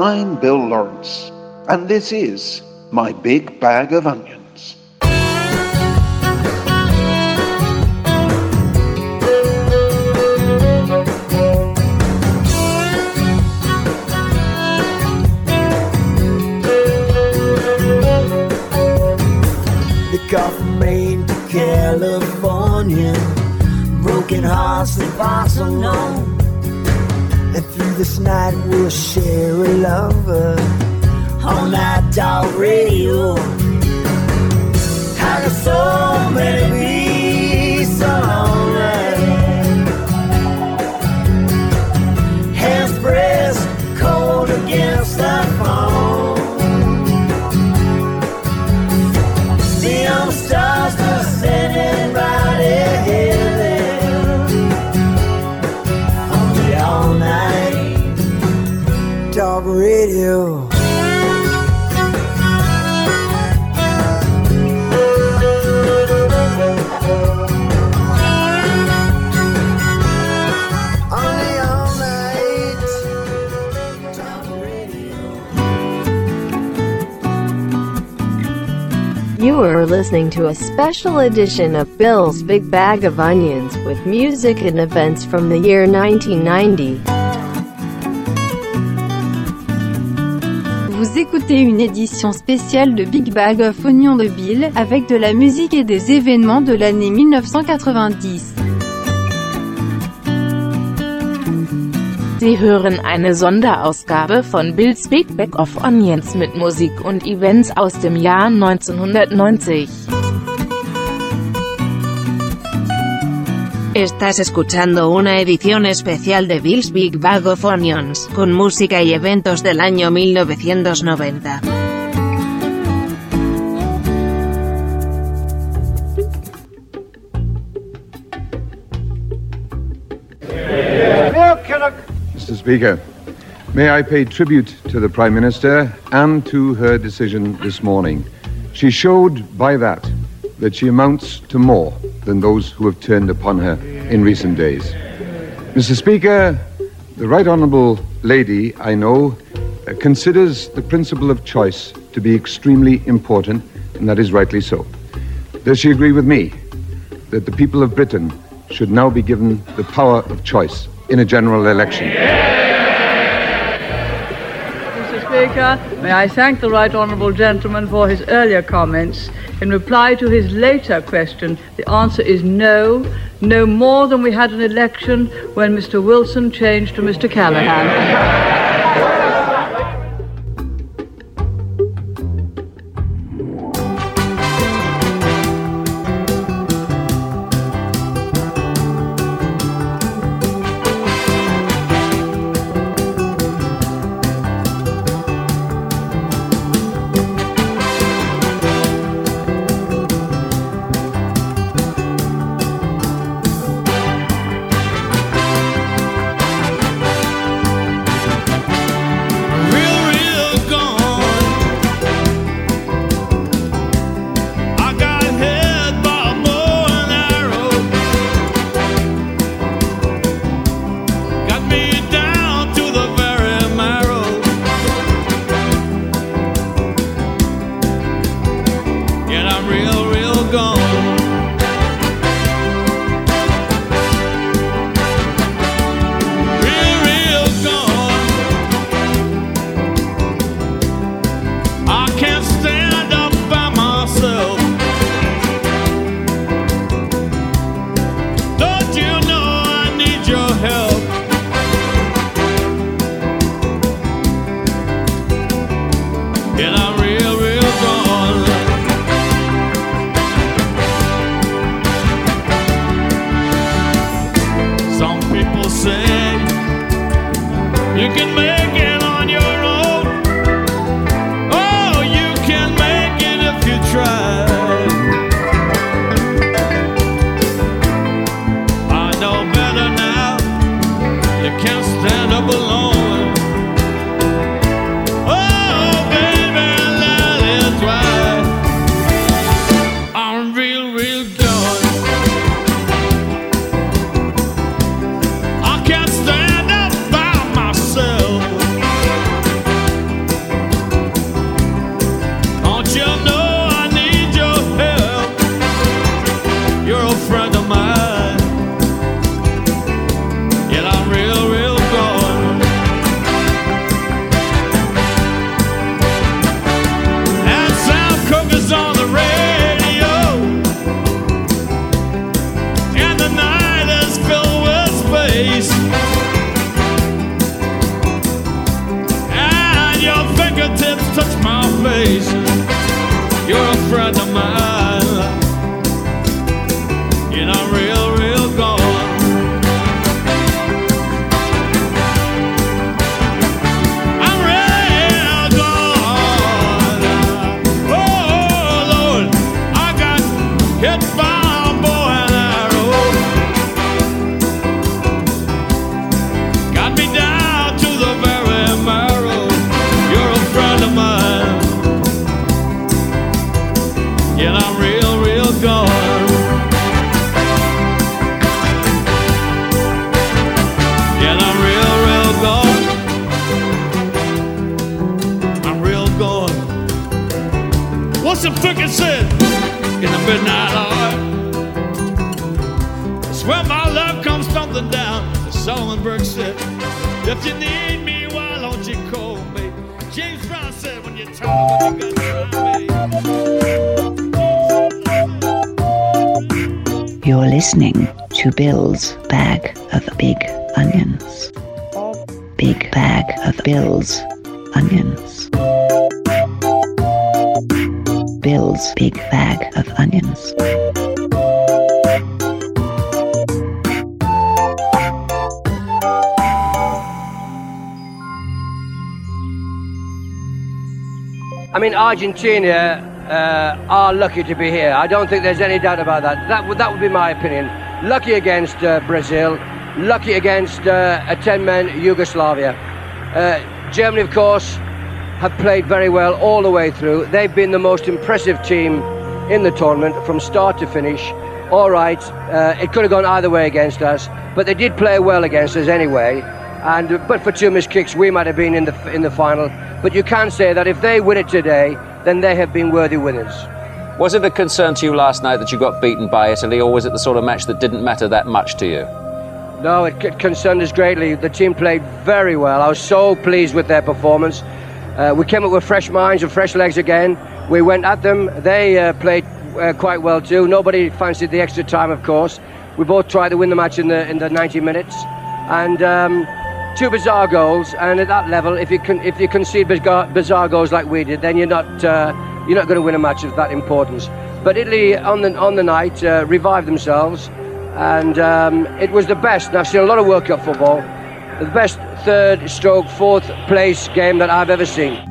I'm Bill Lawrence, and this is my big bag of onions. The from Maine to California, broken hearts that pass unknown. This night we'll share a lover on that dog radio. How can so many listening to a special edition of Bill's Big Bag of Onions with music and events from the year 1990. Vous écoutez une édition spéciale de Big Bag of Oignon de Bill, avec de la musique et des événements de l'année 1990. Sie hören eine Sonderausgabe von Bill's Big Bag of Onions mit Musik und Events aus dem Jahr 1990. Estás escuchando una edición especial de Bill's Big Bag of Onions, con música y eventos del año 1990. Speaker, may I pay tribute to the Prime Minister and to her decision this morning. She showed by that that she amounts to more than those who have turned upon her in recent days. Mr. Speaker, the Right Honourable Lady, I know, uh, considers the principle of choice to be extremely important, and that is rightly so. Does she agree with me that the people of Britain should now be given the power of choice in a general election? Mr. Speaker, may I thank the right honourable gentleman for his earlier comments. In reply to his later question, the answer is no, no more than we had an election when Mr. Wilson changed to Mr. Callaghan. Bill's onions. Bill's big bag of onions. I mean, Argentina uh, are lucky to be here. I don't think there's any doubt about that. That would, that would be my opinion. Lucky against uh, Brazil, lucky against uh, a 10 man Yugoslavia. Germany, of course, have played very well all the way through. They've been the most impressive team in the tournament from start to finish. All right, uh, it could have gone either way against us, but they did play well against us anyway. And uh, but for two missed kicks, we might have been in the in the final. But you can say that if they win it today, then they have been worthy winners. Was it a concern to you last night that you got beaten by Italy, or was it the sort of match that didn't matter that much to you? No, it, concerned us greatly. The team played very well. I was so pleased with their performance. Uh, we came up with fresh minds and fresh legs again. We went at them. They uh, played uh, quite well too. Nobody fancied the extra time, of course. We both tried to win the match in the in the 90 minutes, and um, two bizarre goals. And at that level, if you can if you concede bizarre, bizarre goals like we did, then you're not uh, you're not going to win a match of that importance. But Italy on the on the night uh, revived themselves and um, it was the best. And I've seen a lot of World Cup football, the best third stroke fourth place game that I've ever seen.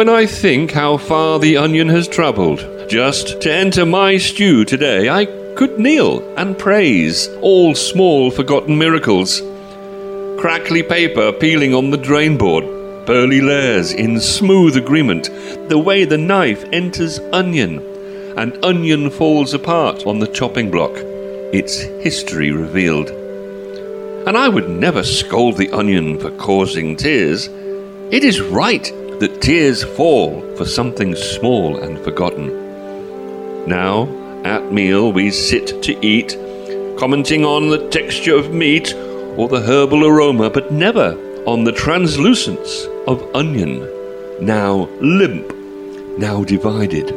When I think how far the onion has travelled. Just to enter my stew today, I could kneel and praise all small forgotten miracles. Crackly paper peeling on the drainboard, pearly layers in smooth agreement, the way the knife enters onion, and onion falls apart on the chopping block, its history revealed. And I would never scold the onion for causing tears. It is right that tears fall for something small and forgotten. Now, at meal, we sit to eat, commenting on the texture of meat or the herbal aroma, but never on the translucence of onion, now limp, now divided,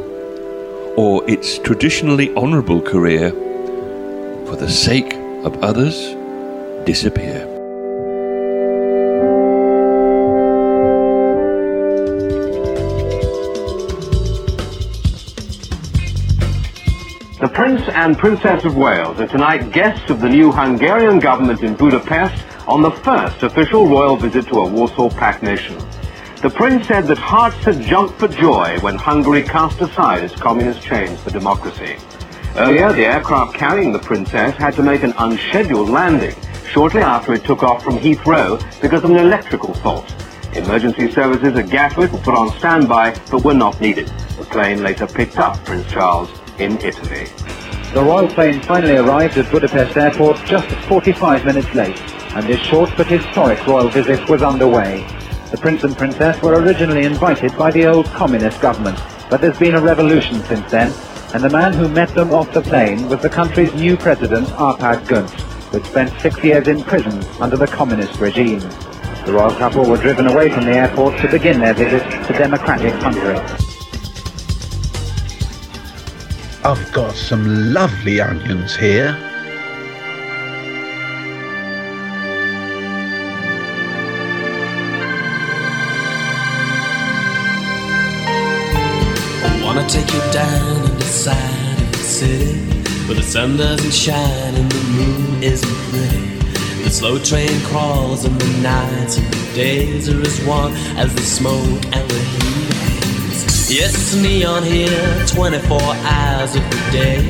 or its traditionally honourable career, for the sake of others, disappear. And Princess of Wales are tonight guests of the new Hungarian government in Budapest on the first official royal visit to a Warsaw Pact nation. The Prince said that hearts had jumped for joy when Hungary cast aside its communist chains for democracy. Earlier, the aircraft carrying the Princess had to make an unscheduled landing shortly after it took off from Heathrow because of an electrical fault. Emergency services at Gatwick were put on standby but were not needed. The plane later picked up Prince Charles in Italy. The royal plane finally arrived at Budapest Airport just 45 minutes late, and this short but historic royal visit was underway. The Prince and Princess were originally invited by the old communist government, but there's been a revolution since then, and the man who met them off the plane was the country's new president, Arpad Göncz, who'd spent six years in prison under the communist regime. The royal couple were driven away from the airport to begin their visit to democratic Hungary. I've got some lovely onions here. I wanna take you down and decide in the city where the sun doesn't shine and the moon isn't pretty. The slow train crawls and the nights and the days are as one as the smoke and the heat Yes, neon here, 24 hours of the day.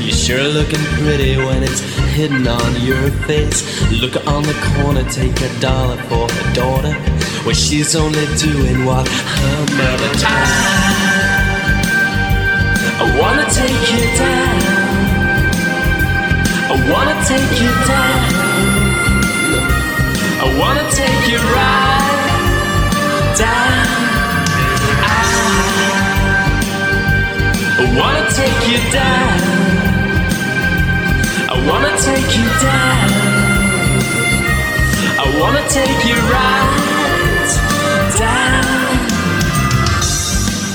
You're sure looking pretty when it's hidden on your face. Look on the corner, take a dollar for her daughter. Well, she's only doing what her mother does. I wanna take you down. I wanna take you down. I wanna take you right down. Wanna take you down. I wanna take you down. I wanna take you right down.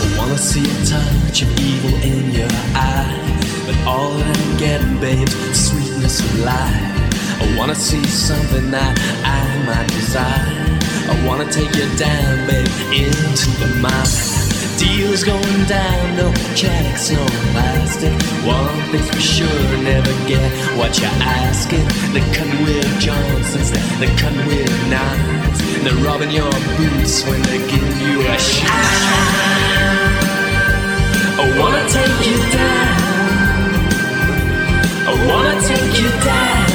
I wanna see a touch of evil in your eye. But all that I'm getting, babe, is sweetness of life. I wanna see something that I might desire. I wanna take you down, babe, into the mine. Deal's going down, no checks, no plastic. One thing's for sure, never get what you're asking. They're cutting with Johnsons, they're cutting with knives. They're robbing your boots when they give you a shine. I wanna take you down. I wanna take you down.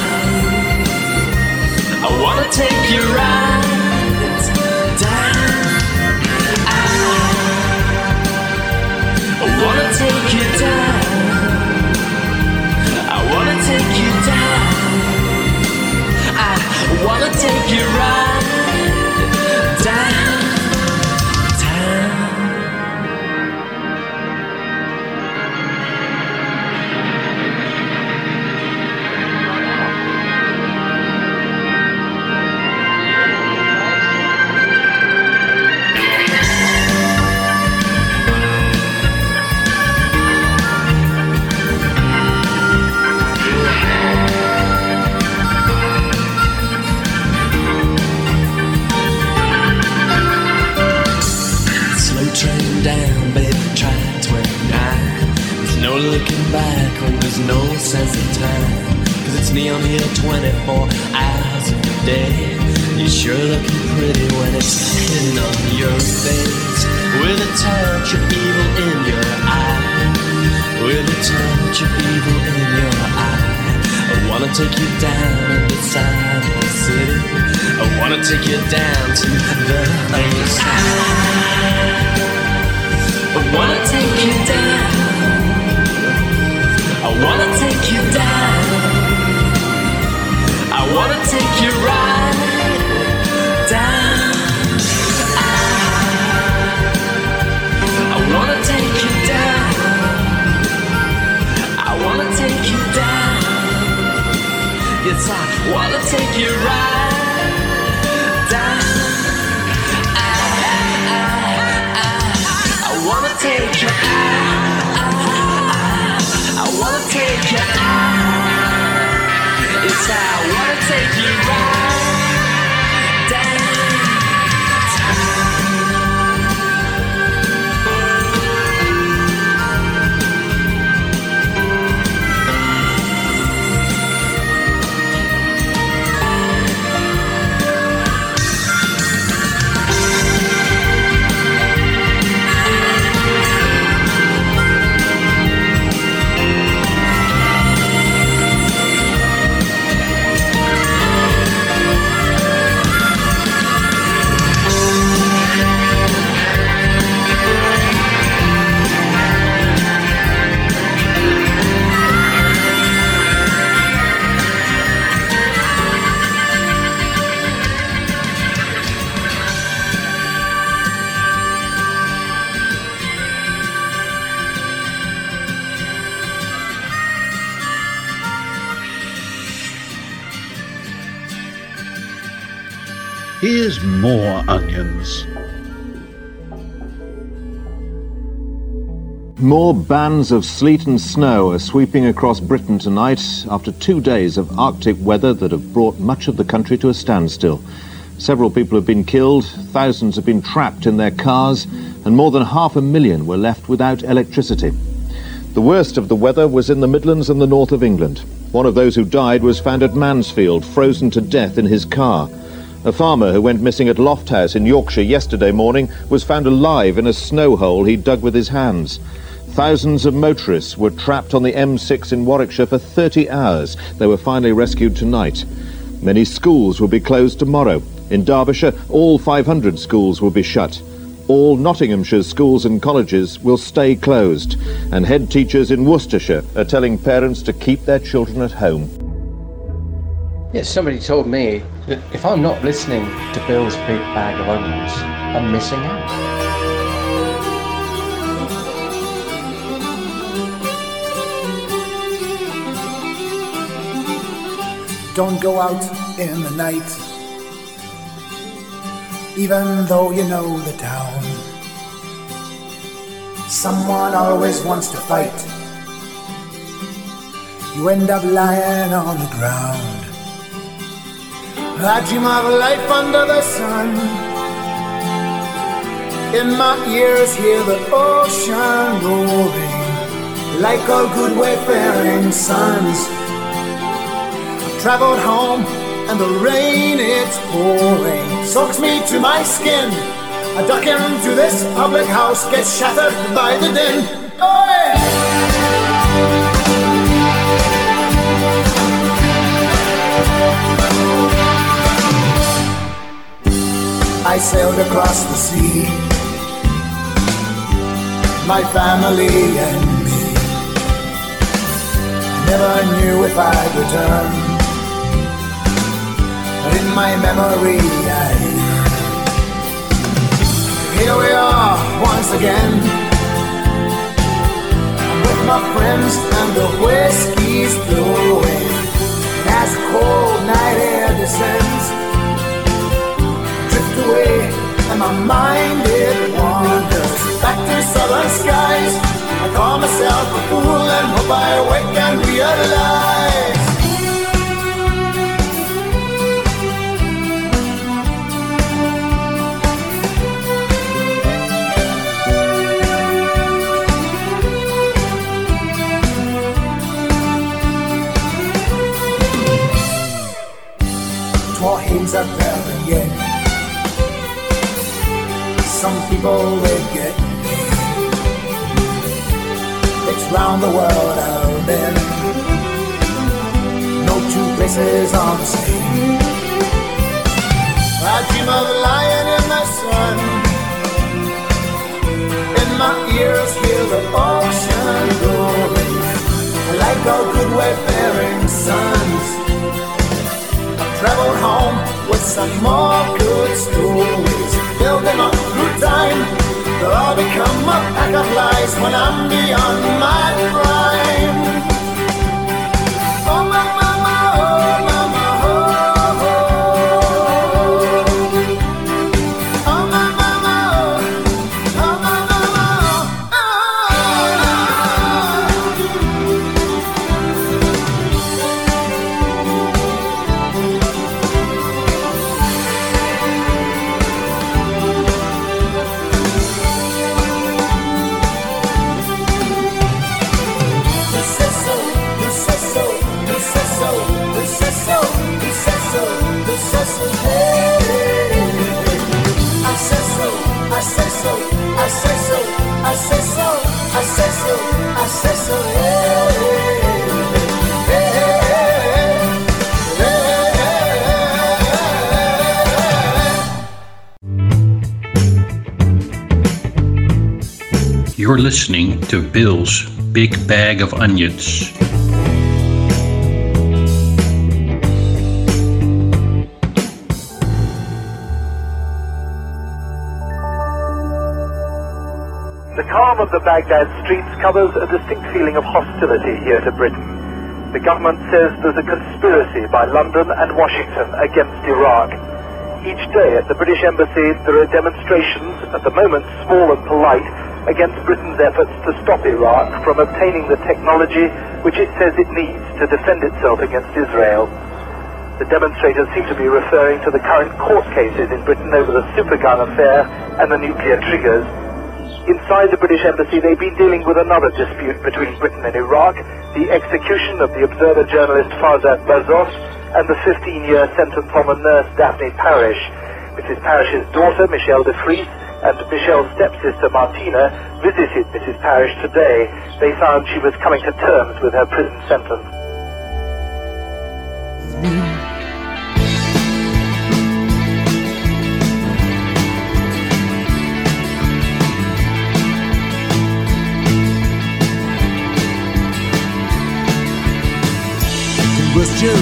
I wanna take you right down. Wanna take you down. I wanna take you down. I wanna take you right More bands of sleet and snow are sweeping across Britain tonight after two days of Arctic weather that have brought much of the country to a standstill. Several people have been killed, thousands have been trapped in their cars, and more than half a million were left without electricity. The worst of the weather was in the Midlands and the north of England. One of those who died was found at Mansfield, frozen to death in his car. A farmer who went missing at Lofthouse in Yorkshire yesterday morning was found alive in a snow hole he dug with his hands. Thousands of motorists were trapped on the M6 in Warwickshire for 30 hours. They were finally rescued tonight. Many schools will be closed tomorrow. In Derbyshire, all 500 schools will be shut. All Nottinghamshire schools and colleges will stay closed. And head teachers in Worcestershire are telling parents to keep their children at home. Yes, somebody told me that if I'm not listening to Bill's Big Bag of Onions, I'm missing out. Don't go out in the night, even though you know the town. Someone always wants to fight. You end up lying on the ground. I dream of life under the sun. In my ears, hear the ocean roaring, like all good wayfaring sons. Traveled home, and the rain it's pouring soaks me to my skin. I duck into this public house, get shattered by the din. Oh yeah! I sailed across the sea, my family and me. Never knew if I'd return, my memory. Here we are once again, with my friends and the whiskey's flowing. As the cold night air descends. Drift away and my mind it wanders. Back to southern skies. I call myself a fool and hope I wake and realize. things I've never. Some people they get. It's round the world I've been. No two places are the same. I dream of lying in the sun. In my ears hear the ocean roaring. Like our good wayfaring sons. I've home with some more good stories. them up through time. They'll all become a pack of lies when I'm beyond my prime. You're listening to Bill's Big Bag of Onions. The calm of the Baghdad streets covers a distinct feeling of hostility here to Britain. The government says there's a conspiracy by London and Washington against Iraq. Each day at the British Embassy there are demonstrations, at the moment small and polite, against Britain's efforts to stop Iraq from obtaining the technology which it says it needs to defend itself against Israel. The demonstrators seem to be referring to the current court cases in Britain over the supergun affair and the nuclear triggers. Inside the British Embassy, they've been dealing with another dispute between Britain and Iraq, the execution of the Observer journalist Farzad Bazoft, and the 15-year sentence on the nurse Daphne Parish. Mrs. Parish's daughter, Michelle de Vries, and Michelle's stepsister, Martina, visited Mrs. Parish today. They found she was coming to terms with her prison sentence.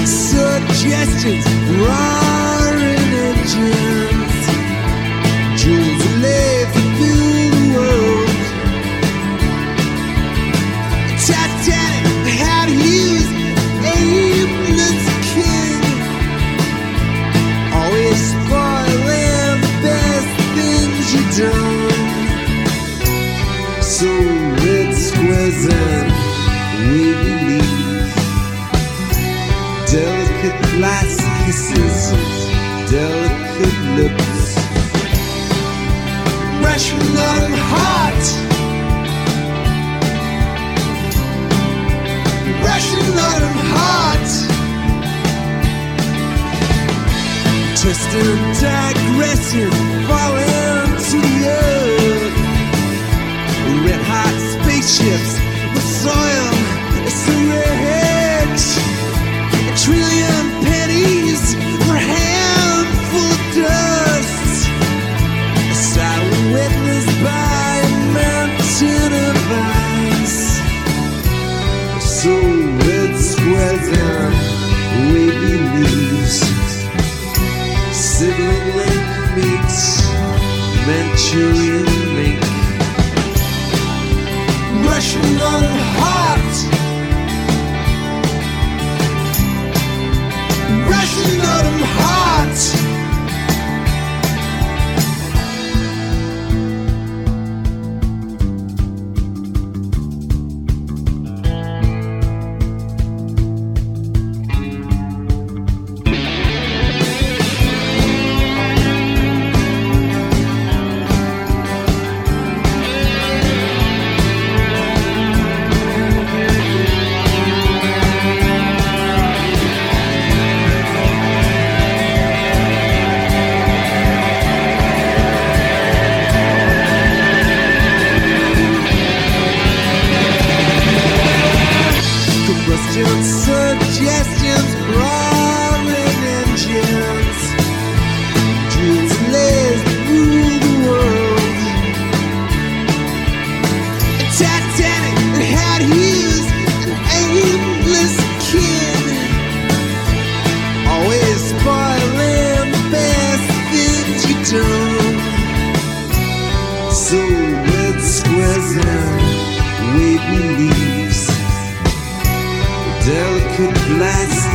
Suggestions, roaring engines. Delicate lips. Autumn heart. Russian autumn heart. Twisted and digressing, falling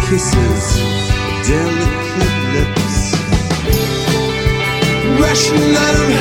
kisses, delicate lips. Russian iron heart.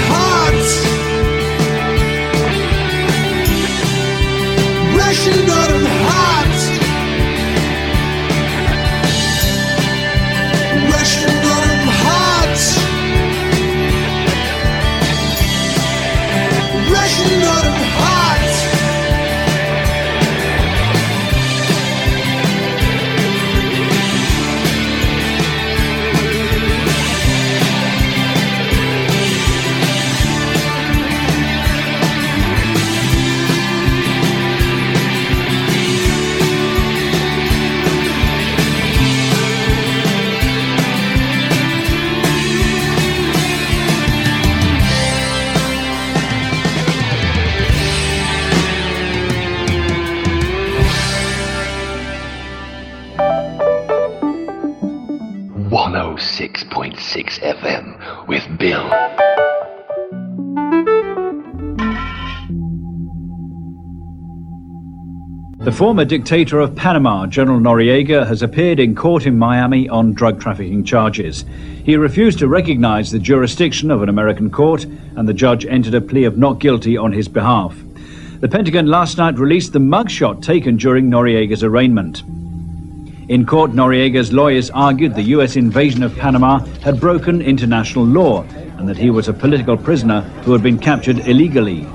Former dictator of Panama, General Noriega, has appeared in court in Miami on drug trafficking charges. He refused to recognize the jurisdiction of an American court, and the judge entered a plea of not guilty on his behalf. The Pentagon last night released the mugshot taken during Noriega's arraignment. In court, Noriega's lawyers argued the U.S. invasion of Panama had broken international law and that he was a political prisoner who had been captured illegally.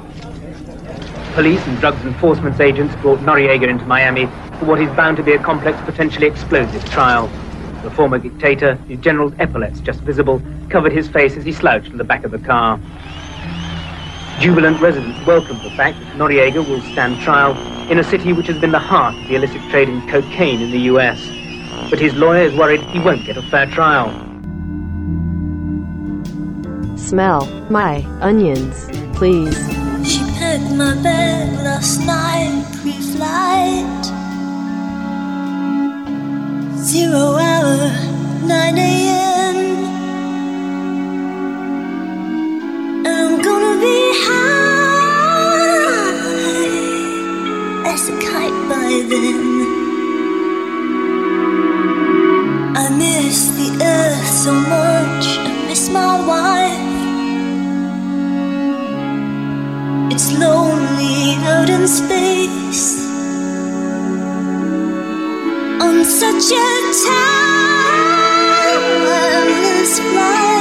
Police and drugs enforcement agents brought Noriega into Miami for what is bound to be a complex, potentially explosive trial. The former dictator, his general's epaulets just visible, covered his face as he slouched to the back of the car. Jubilant residents welcomed the fact that Noriega will stand trial in a city which has been the heart of the illicit trade in cocaine in the US. But his lawyer is worried he won't get a fair trial. Smell my onions, please. Packed my bed last night pre-flight. Zero hour, 9 a.m. And I'm gonna be high as a kite by then. I miss the earth so much, I miss my wife. It's lonely out in space on such a timeless flight.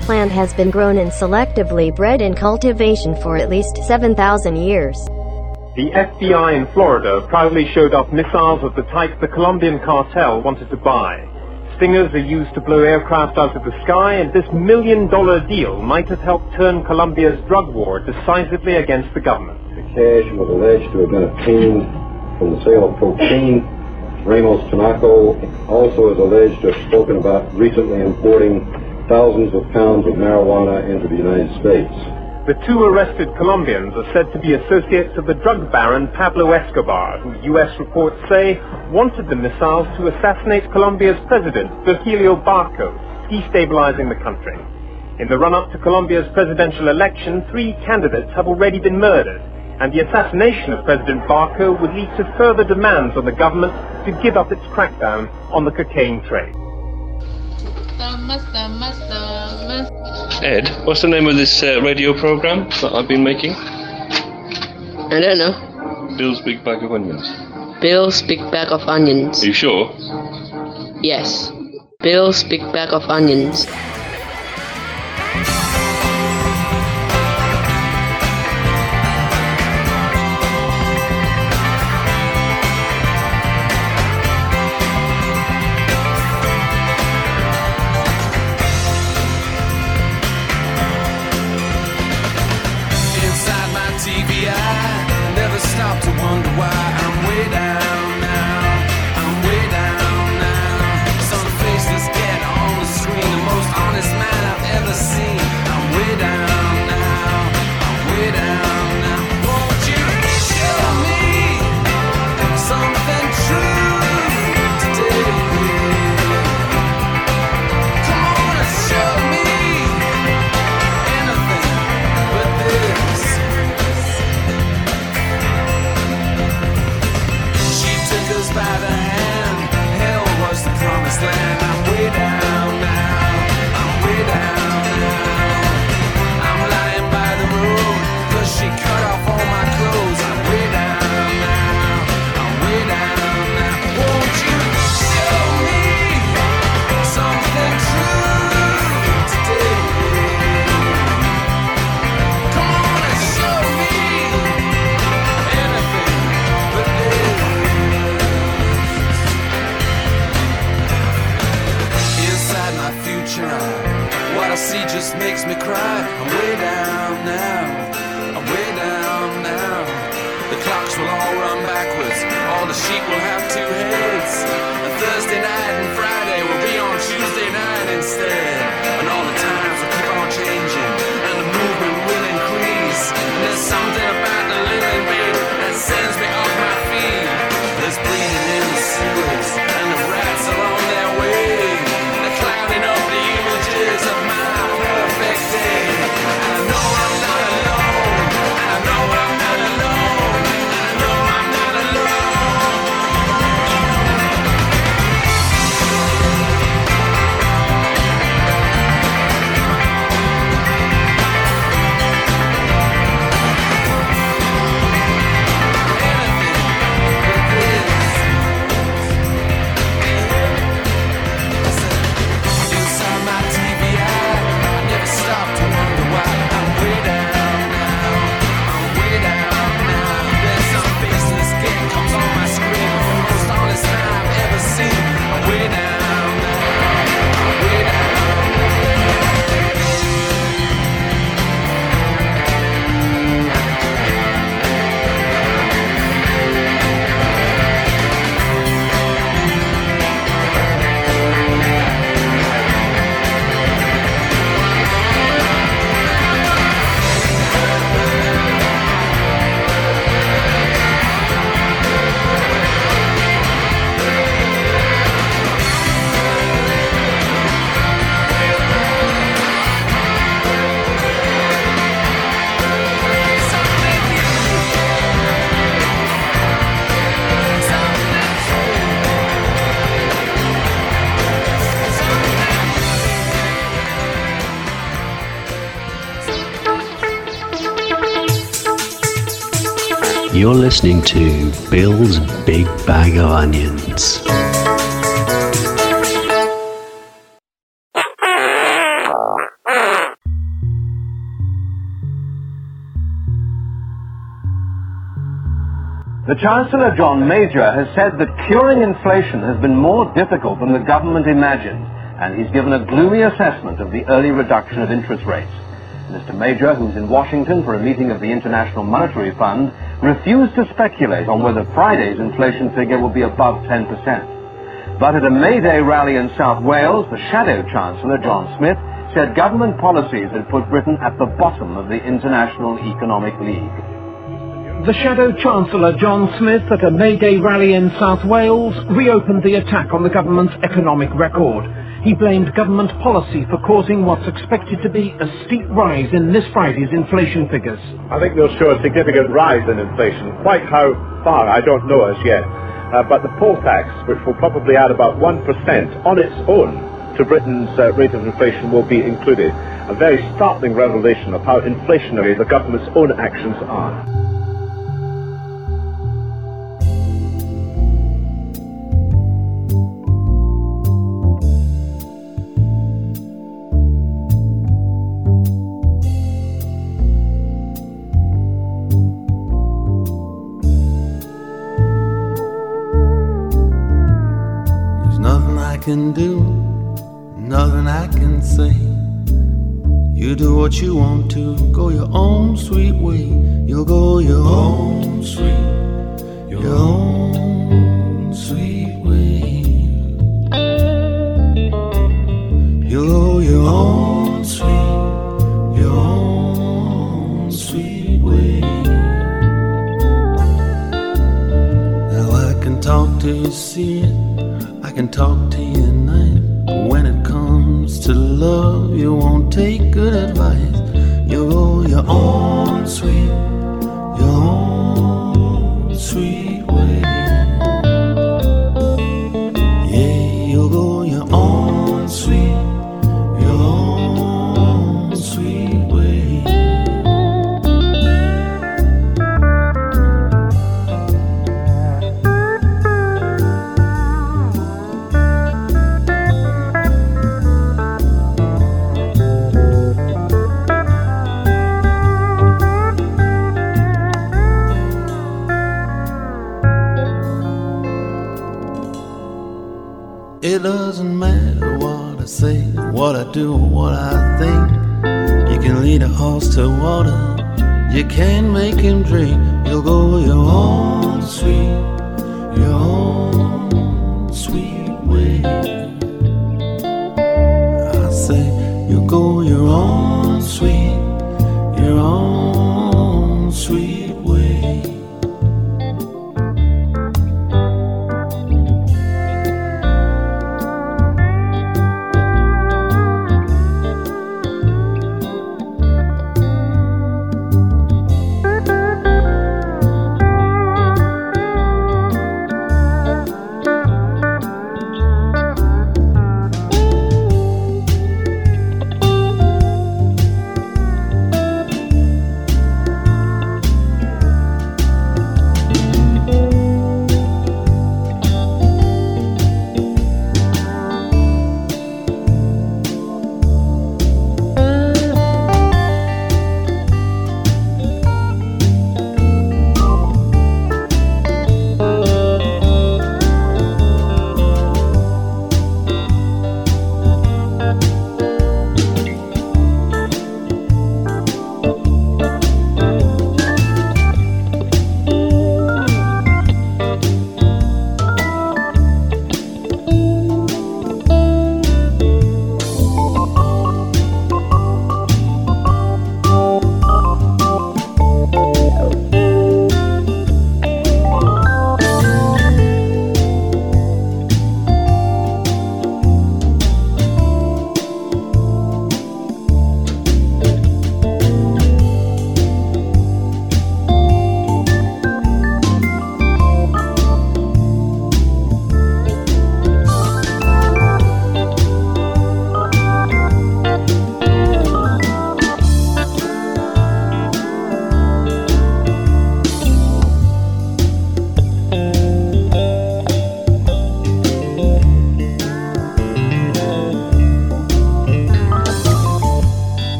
Plant has been grown and selectively bred in cultivation for at least 7,000 years. The FBI in Florida proudly showed off missiles of the type the Colombian cartel wanted to buy. Stingers are used to blow aircraft out of the sky, and this million dollar deal might have helped turn Colombia's drug war decisively against the government. The cash was alleged to have been obtained from the sale of cocaine. Ramos Tanaco also is alleged to have spoken about recently importing thousands of pounds of marijuana into the United States. The two arrested Colombians are said to be associates of the drug baron Pablo Escobar, who U.S. reports say wanted the missiles to assassinate Colombia's president, Virgilio Barco, destabilizing the country. In the run-up to Colombia's presidential election, three candidates have already been murdered, and the assassination of President Barco would lead to further demands on the government to give up its crackdown on the cocaine trade. Ed, what's the name of this uh, radio program that I've been making? I don't know. Bill's Big Bag of Onions. Bill's Big Bag of Onions. Are you sure? Yes. Bill's Big Bag of Onions. Listening to Bill's Big Bag of Onions. The Chancellor, John Major, has said that curing inflation has been more difficult than the government imagined, and he's given a gloomy assessment of the early reduction of interest rates. Mr. Major, who's in Washington for a meeting of the International Monetary Fund, refused to speculate on whether Friday's inflation figure will be above 10%. But at a May Day rally in South Wales, the shadow Chancellor, John Smith, said government policies had put Britain at the bottom of the International Economic League. The Shadow Chancellor John Smith at a May Day rally in South Wales reopened the attack on the government's economic record. He blamed government policy for causing what's expected to be a steep rise in this Friday's inflation figures. I think they'll show a significant rise in inflation. Quite how far, I don't know as yet. Uh, but the poll tax, which will probably add about 1% on its own to Britain's uh, rate of inflation, will be included. A very startling revelation of how inflationary the government's own actions are. Can do, nothing I can say. You do what you want to, go your own sweet way. You'll go your own sweet, your own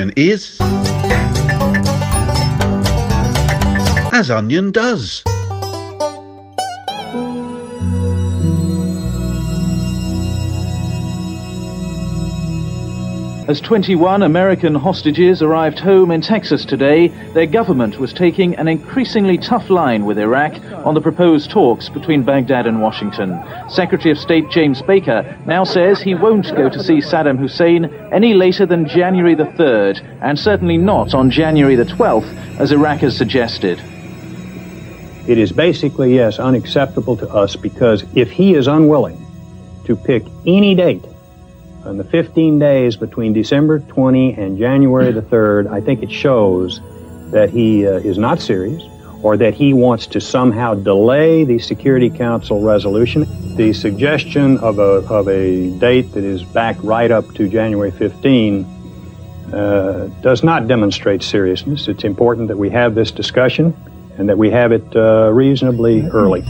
Onion is. As Onion does. As 21 American hostages arrived home in Texas today, their government was taking an increasingly tough line with Iraq on the proposed talks between Baghdad and Washington. Secretary of State James Baker now says he won't go to see Saddam Hussein any later than January the 3rd, and certainly not on January the 12th, as Iraq has suggested. It is basically, yes, unacceptable to us because if he is unwilling to pick any date in the 15 days between December 20 and January the 3rd, I think it shows that he uh, is not serious or that he wants to somehow delay the Security Council resolution. The suggestion of a, of a date that is back right up to January 15 uh, does not demonstrate seriousness. It's important that we have this discussion and that we have it uh, reasonably early.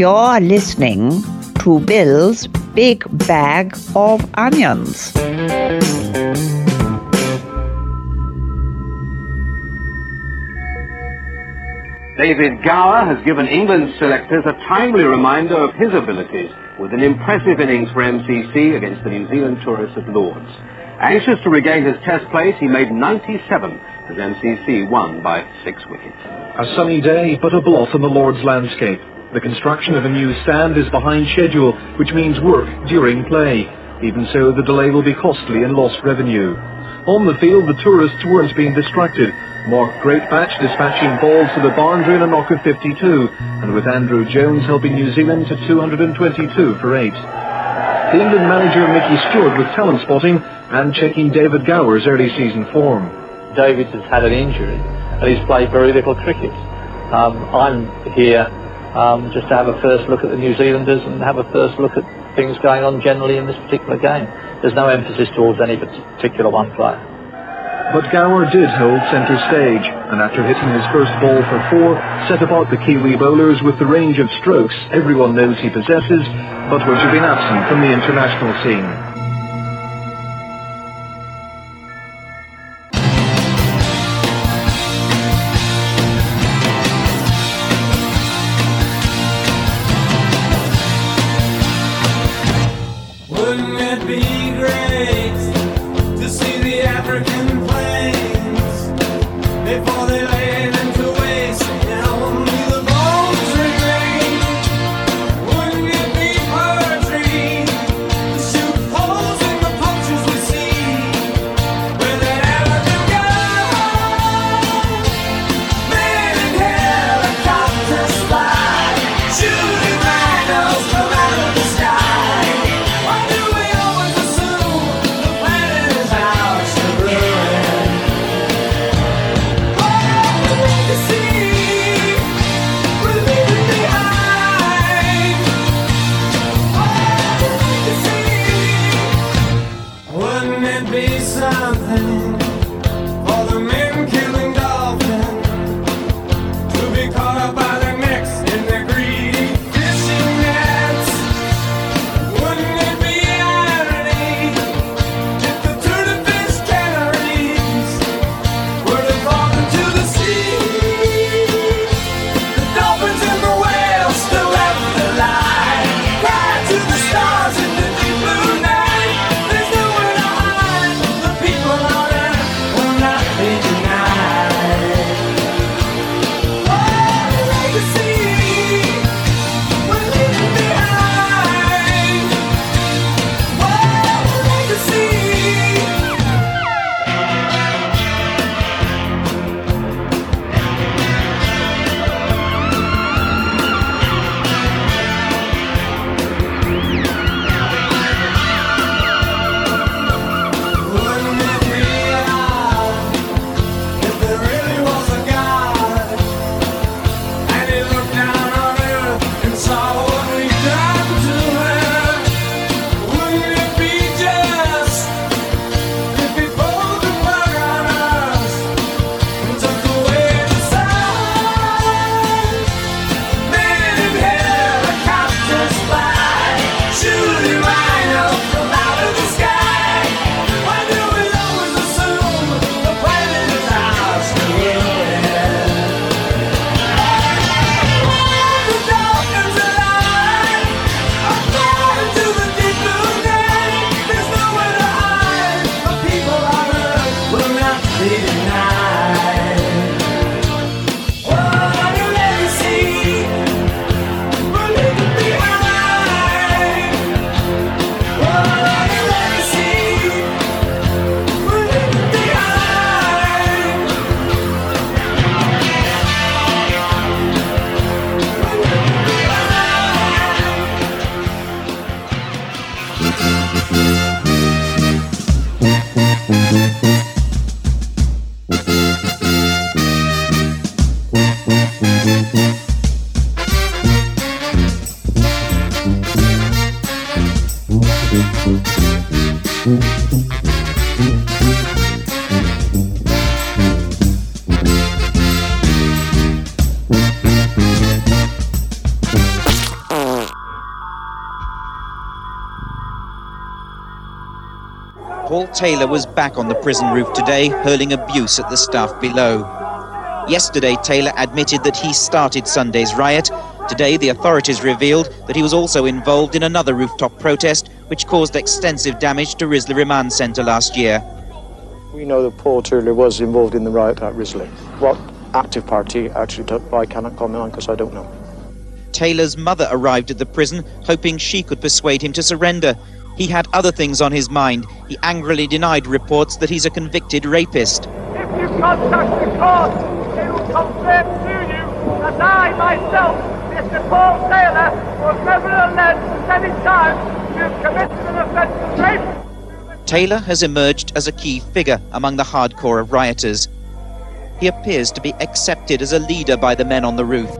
You're listening to Bill's Big Bag of Onions. David Gower has given England's selectors a timely reminder of his abilities with an impressive innings for MCC against the New Zealand tourists at Lords. Anxious to regain his test place, he made 97 as MCC won by six wickets. A sunny day, but a blot on the Lord's landscape. The construction of a new stand is behind schedule, which means work during play. Even so, the delay will be costly and lost revenue. On the field, the tourists weren't being distracted. Mark Greatbatch dispatching balls to the boundary in a knock of 52, and with Andrew Jones helping New Zealand to 222 for 8. The England manager Mickey Stewart with talent spotting and checking David Gower's early season form. David has had an injury and he's played very little cricket. Um, I'm here um, just to have a first look at the New Zealanders and have a first look at things going on generally in this particular game. There's no emphasis towards any particular one player. But Gower did hold centre stage, and after hitting his first ball for four, set about the Kiwi bowlers with the range of strokes everyone knows he possesses, but which have been absent from the international scene. Taylor was back on the prison roof today, hurling abuse at the staff below. Yesterday, Taylor admitted that he started Sunday's riot. Today, the authorities revealed that he was also involved in another rooftop protest, which caused extensive damage to Risley Remand Centre last year. We know that Paul Turley was involved in the riot at Risley. What active party actually took, I cannot comment on because I don't know. Taylor's mother arrived at the prison, hoping she could persuade him to surrender. He had other things on his mind. He angrily denied reports that he's a convicted rapist. If you contact the court, it will confirm to you that I, myself, Mr. Paul Taylor, was never alleged at any time to have committed an offence of rape. Taylor has emerged as a key figure among the hardcore of rioters. He appears to be accepted as a leader by the men on the roof.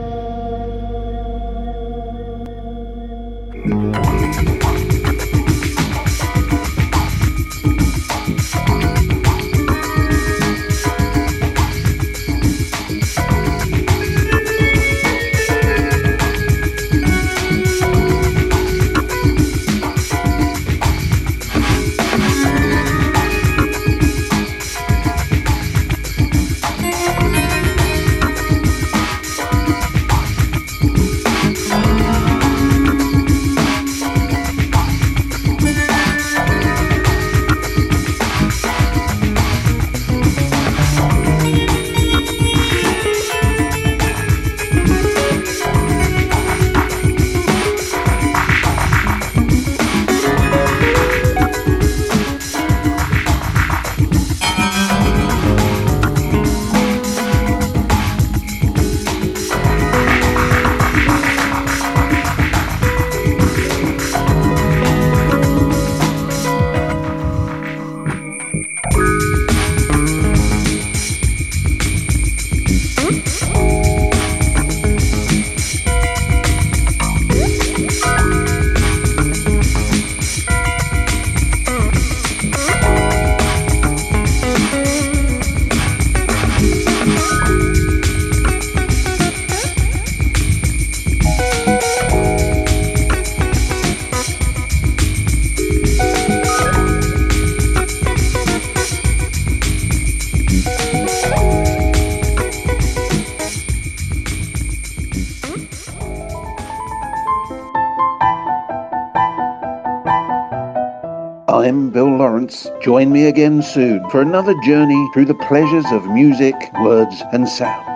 Join me again soon for another journey through the pleasures of music, words, and sound.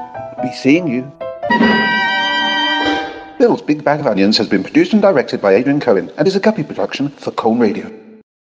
Be seeing you. Bill's Big Bag of Onions has been produced and directed by Adrian Cohen and is a Guppy production for Colne Radio.